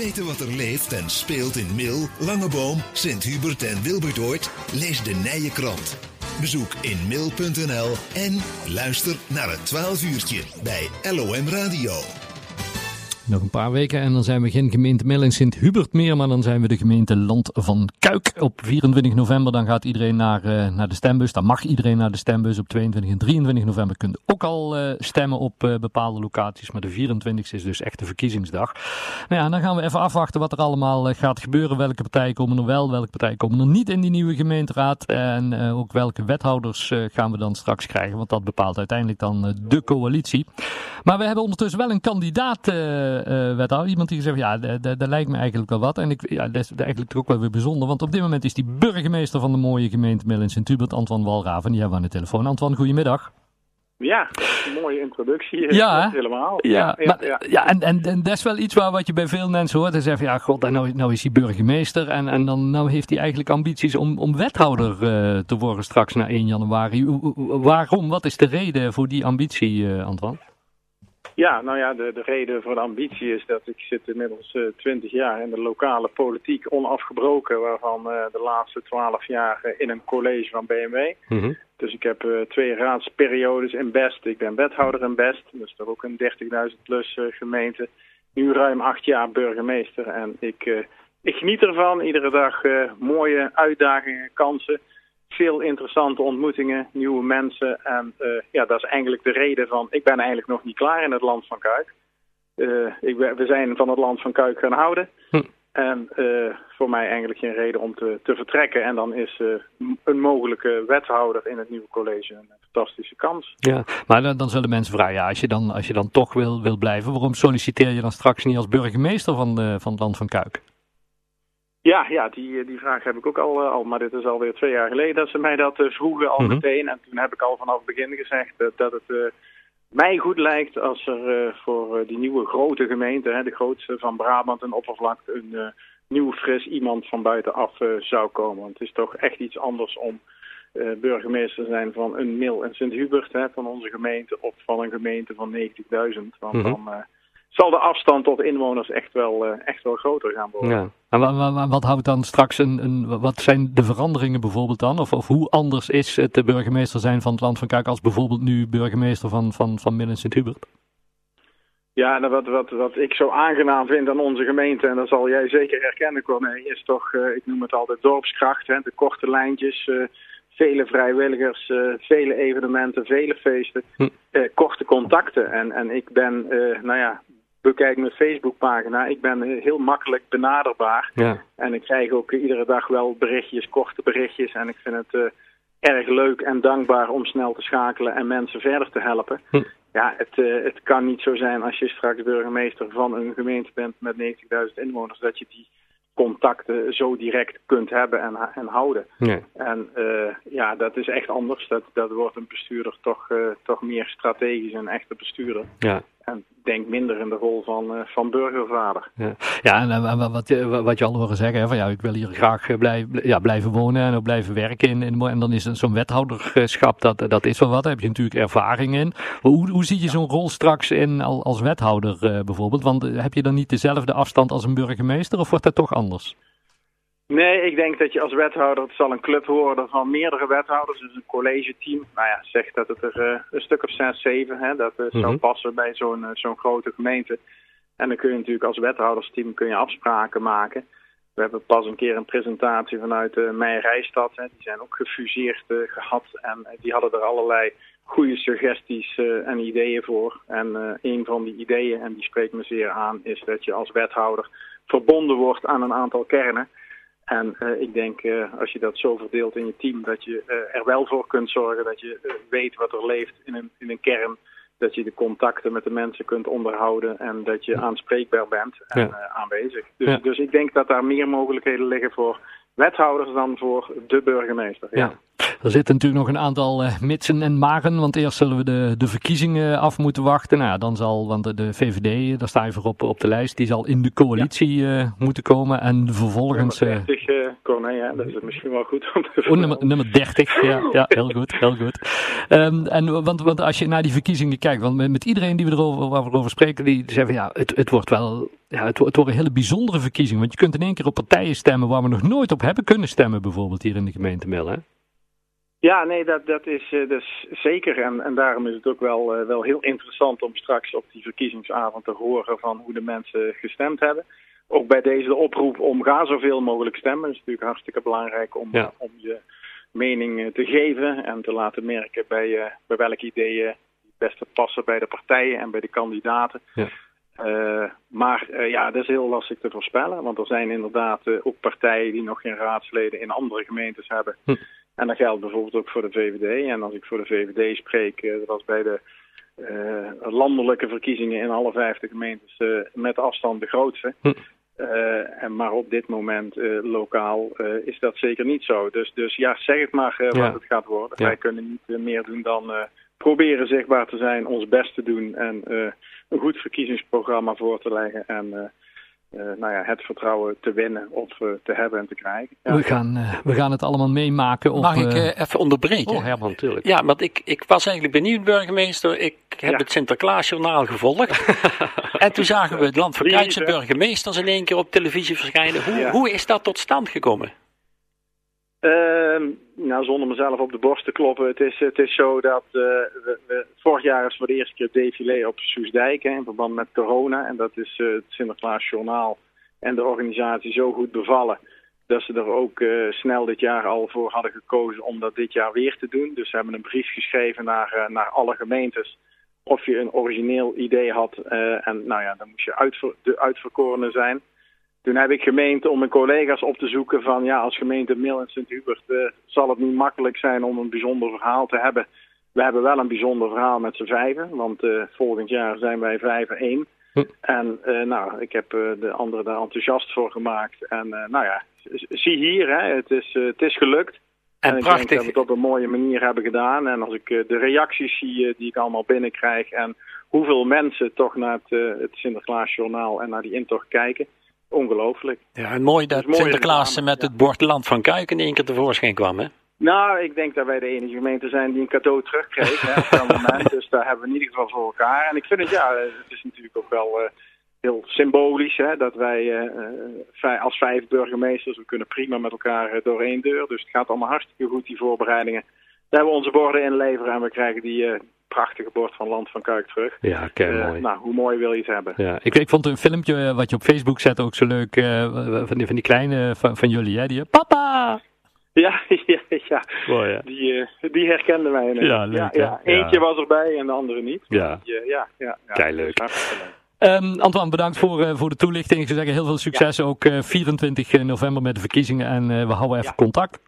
weten wat er leeft en speelt in Mil, Langeboom, Sint-Hubert en Wilbertoort? Lees de Nije Krant. Bezoek inmil.nl en luister naar het 12 uurtje bij LOM Radio. Nog een paar weken en dan zijn we geen gemeente Mil in Sint-Hubert meer, maar dan zijn we de gemeente Land van Kuik. Op 24 november dan gaat iedereen naar, uh, naar de stembus. Dan mag iedereen naar de stembus. Op 22 en 23 november kunt u ook al uh, stemmen op uh, bepaalde locaties. Maar de 24 is dus echt de verkiezingsdag. Nou ja, dan gaan we even afwachten wat er allemaal gaat gebeuren. Welke partijen komen er wel, welke partijen komen er niet in die nieuwe gemeenteraad. En ook welke wethouders gaan we dan straks krijgen. Want dat bepaalt uiteindelijk dan de coalitie. Maar we hebben ondertussen wel een kandidaat uh, wethouder. Iemand die gezegd ja, dat lijkt me eigenlijk wel wat. En ik, ja, dat is eigenlijk ook wel weer bijzonder. Want op dit moment is die burgemeester van de mooie gemeente Middel in Sint-Hubert, Antoine Walraven. Die hebben we aan de telefoon. Antoine, goedemiddag. Ja, dat is een mooie introductie. Ja, helemaal. Ja, ja, maar, ja. ja en, en, en, dat is wel iets waar wat je bij veel mensen hoort. Ze zeggen, ja, god, nou, nou is hij burgemeester. En, en dan nou heeft hij eigenlijk ambities om, om wethouder uh, te worden straks na 1 januari. Waarom? Wat is de reden voor die ambitie, uh, Antoine? Ja, nou ja, de, de reden voor de ambitie is dat ik zit inmiddels uh, 20 jaar in de lokale politiek onafgebroken, waarvan uh, de laatste 12 jaar uh, in een college van BMW. Mm -hmm. Dus ik heb twee raadsperiodes in Best. Ik ben wethouder in Best, dus toch ook een 30.000 plus gemeente. Nu ruim acht jaar burgemeester en ik, ik geniet ervan. Iedere dag mooie uitdagingen, kansen veel interessante ontmoetingen, nieuwe mensen. En uh, ja, dat is eigenlijk de reden van, ik ben eigenlijk nog niet klaar in het land van Kuik. Uh, ik ben, we zijn van het land van Kuik gaan houden. Hm. En uh, voor mij eigenlijk geen reden om te, te vertrekken. En dan is een mogelijke wethouder in het nieuwe college een fantastische kans. Ja, maar dan, dan zullen mensen vragen, ja, als je dan, als je dan toch wil, wil blijven, waarom solliciteer je dan straks niet als burgemeester van, van het land van Kuik? Ja, ja die, die vraag heb ik ook al, al, maar dit is alweer twee jaar geleden dat ze mij dat uh, vroegen al mm -hmm. meteen. En toen heb ik al vanaf het begin gezegd dat het mij goed lijkt als er voor die nieuwe grote gemeente, hè, de grootste van Brabant en oppervlakte, een nieuw fris iemand van buitenaf zou komen. Want het is toch echt iets anders om burgemeester te zijn van een Mil en Sint-Hubert, van onze gemeente, of van een gemeente van 90.000. Want mm -hmm. dan zal de afstand tot inwoners echt wel, uh, echt wel groter gaan worden. Ja. En wat, wat, wat houdt dan straks een, een, wat zijn de veranderingen bijvoorbeeld dan? Of, of hoe anders is het de burgemeester zijn van het Land van Kuik als bijvoorbeeld nu burgemeester van, van, van Midden Sint-Hubert? Ja, wat, wat, wat ik zo aangenaam vind aan onze gemeente, en dat zal jij zeker herkennen Corné, is toch, uh, ik noem het altijd dorpskracht, hè, de korte lijntjes, uh, vele vrijwilligers, uh, vele evenementen, vele feesten, hm. korte contacten. En, en ik ben, nou ja, bekijk mijn Facebookpagina. Ik ben heel makkelijk benaderbaar. Ja. En ik krijg ook iedere dag wel berichtjes, korte berichtjes. En ik vind het uh, erg leuk en dankbaar om snel te schakelen en mensen verder te helpen. Hm. Ja, het, uh, het kan niet zo zijn als je straks burgemeester van een gemeente bent met 90.000 inwoners, dat je die contacten zo direct kunt hebben en, en houden. Nee. En uh, ja, dat is echt anders. Dat, dat wordt een bestuurder toch, uh, toch meer strategisch een echte bestuurder. Ja. En denk minder in de rol van, uh, van burgervader. Ja, ja en wat, wat je al horen zeggen, hè, van ja, ik wil hier graag blijf, ja, blijven wonen en ook blijven werken. In, in, en dan is zo'n wethouderschap, dat, dat is wel wat. Daar heb je natuurlijk ervaring in. Maar hoe, hoe zie je zo'n rol straks in als wethouder bijvoorbeeld? Want heb je dan niet dezelfde afstand als een burgemeester of wordt dat toch anders? Nee, ik denk dat je als wethouder, het zal een club worden van meerdere wethouders, dus een college team. Nou ja, zeg dat het er uh, een stuk of zes, zeven, hè, dat uh, zou mm -hmm. passen bij zo'n uh, zo'n grote gemeente. En dan kun je natuurlijk als wethoudersteam kun je afspraken maken. We hebben pas een keer een presentatie vanuit de Meijerijstad. Hè. Die zijn ook gefuseerd gehad en die hadden er allerlei goede suggesties en ideeën voor. En een van die ideeën, en die spreekt me zeer aan, is dat je als wethouder verbonden wordt aan een aantal kernen. En uh, ik denk, uh, als je dat zo verdeelt in je team, dat je uh, er wel voor kunt zorgen dat je weet wat er leeft in een, in een kern. Dat je de contacten met de mensen kunt onderhouden en dat je aanspreekbaar bent en ja. aanwezig. Dus, ja. dus ik denk dat daar meer mogelijkheden liggen voor wethouders dan voor de burgemeester. Ja. ja. Er zitten natuurlijk nog een aantal uh, mitsen en maren, want eerst zullen we de, de verkiezingen af moeten wachten. Nou ja, dan zal, want de, de VVD, daar sta je voor op, op de lijst, die zal in de coalitie ja. uh, moeten komen en vervolgens... Nummer 30, uh, Corné, dat is misschien wel goed om te oh, nummer, nummer 30, ja, ja, heel goed, heel goed. Um, en, want, want als je naar die verkiezingen kijkt, want met, met iedereen die we erover waar we over spreken, die zeggen ja, het, het wordt wel ja, het, het worden hele bijzondere verkiezingen. Want je kunt in één keer op partijen stemmen waar we nog nooit op hebben kunnen stemmen, bijvoorbeeld hier in de gemeente hè? Ja, nee, dat, dat, is, uh, is zeker. En, en daarom is het ook wel, uh, wel heel interessant om straks op die verkiezingsavond te horen van hoe de mensen gestemd hebben. Ook bij deze oproep om ga zoveel mogelijk stemmen. Dat is natuurlijk hartstikke belangrijk om, ja. om je mening te geven en te laten merken bij, uh, bij welke ideeën het beste passen bij de partijen en bij de kandidaten. Ja. Uh, maar uh, ja, dat is heel lastig te voorspellen. Want er zijn inderdaad uh, ook partijen die nog geen raadsleden in andere gemeentes hebben. Hm. En dat geldt bijvoorbeeld ook voor de VVD. En als ik voor de VVD spreek, dat was bij de landelijke verkiezingen in alle vijfde gemeentes met afstand de grootste. Hm. en maar op dit moment lokaal is dat zeker niet zo. Dus, dus ja, zeg het maar wat ja. het gaat worden. Ja. Wij kunnen niet meer doen dan proberen zichtbaar te zijn, ons best te doen en een goed verkiezingsprogramma voor te leggen en uh, uh, nou ja, het vertrouwen te winnen of uh, te hebben en te krijgen. Ja. We, gaan, we gaan het allemaal meemaken. Op, Mag ik even onderbreken? Oh, Herman, natuurlijk. Ja, want ik, ik was eigenlijk benieuwd, burgemeester. Ik heb ja. het Sinterklaasjournaal gevolgd. en toen zagen we het Land van burgemeesters in één keer op televisie verschijnen. Hoe, ja. hoe is dat tot stand gekomen? Uh, nou, zonder mezelf op de borst te kloppen. Het is, het is zo dat uh, we, vorig jaar is voor de eerste keer défilé op Soesdijk hè, in verband met corona. En dat is uh, het Sinterklaas Journaal en de organisatie zo goed bevallen dat ze er ook uh, snel dit jaar al voor hadden gekozen om dat dit jaar weer te doen. Dus ze hebben een brief geschreven naar, naar alle gemeentes of je een origineel idee had. en nou ja, dan moest je uitver de uitverkorene zijn. Toen heb ik gemeend om mijn collega's op te zoeken van ja, als gemeente Mil en Sint-Hubert uh, zal het niet makkelijk zijn om een bijzonder verhaal te hebben. We hebben wel een bijzonder verhaal met z'n vijven, want uh, volgend jaar zijn wij vijven één. Hm. En uh, nou, ik heb de anderen daar enthousiast voor gemaakt. En nou ja, zie hier, hè, het, is, het is gelukt. En, en ik prachtig. denk dat we het op een mooie manier hebben gedaan. En als ik de reacties zie die ik allemaal binnenkrijg en hoeveel mensen toch naar het, het Sinterklaasjournaal en naar die intocht kijken ongelooflijk. Ja, en mooi dat Sinterklaas met het bord Land van Kuik in één keer tevoorschijn kwam, hè? Nou, ik denk dat wij de enige gemeente zijn die een cadeau terugkreeg hè, op dat moment. Dus daar hebben we in ieder geval voor elkaar. En ik vind het, ja, het is natuurlijk ook wel uh, heel symbolisch hè, dat wij uh, als vijf burgemeesters, we kunnen prima met elkaar door één deur. Dus het gaat allemaal hartstikke goed, die voorbereidingen. Daar hebben we onze borden inleveren en we krijgen die prachtige bord van Land van Kuik terug. Ja, kei mooi. Uh, nou, hoe mooi wil je het hebben? Ja, ik, ik vond een filmpje wat je op Facebook zette ook zo leuk. Uh, van, die, van die kleine van, van jullie, hè? Die, papa! Ja, ja, ja. Mooi, ja. Die, uh, die herkenden wij. Ineens. Ja, leuk. Ja, ja. Eentje was erbij en de andere niet. Ja, die, ja, ja, ja. Kei leuk. Um, Antoine, bedankt voor, uh, voor de toelichting. Ik zou zeggen, heel veel succes ook uh, 24 november met de verkiezingen. En we houden even contact.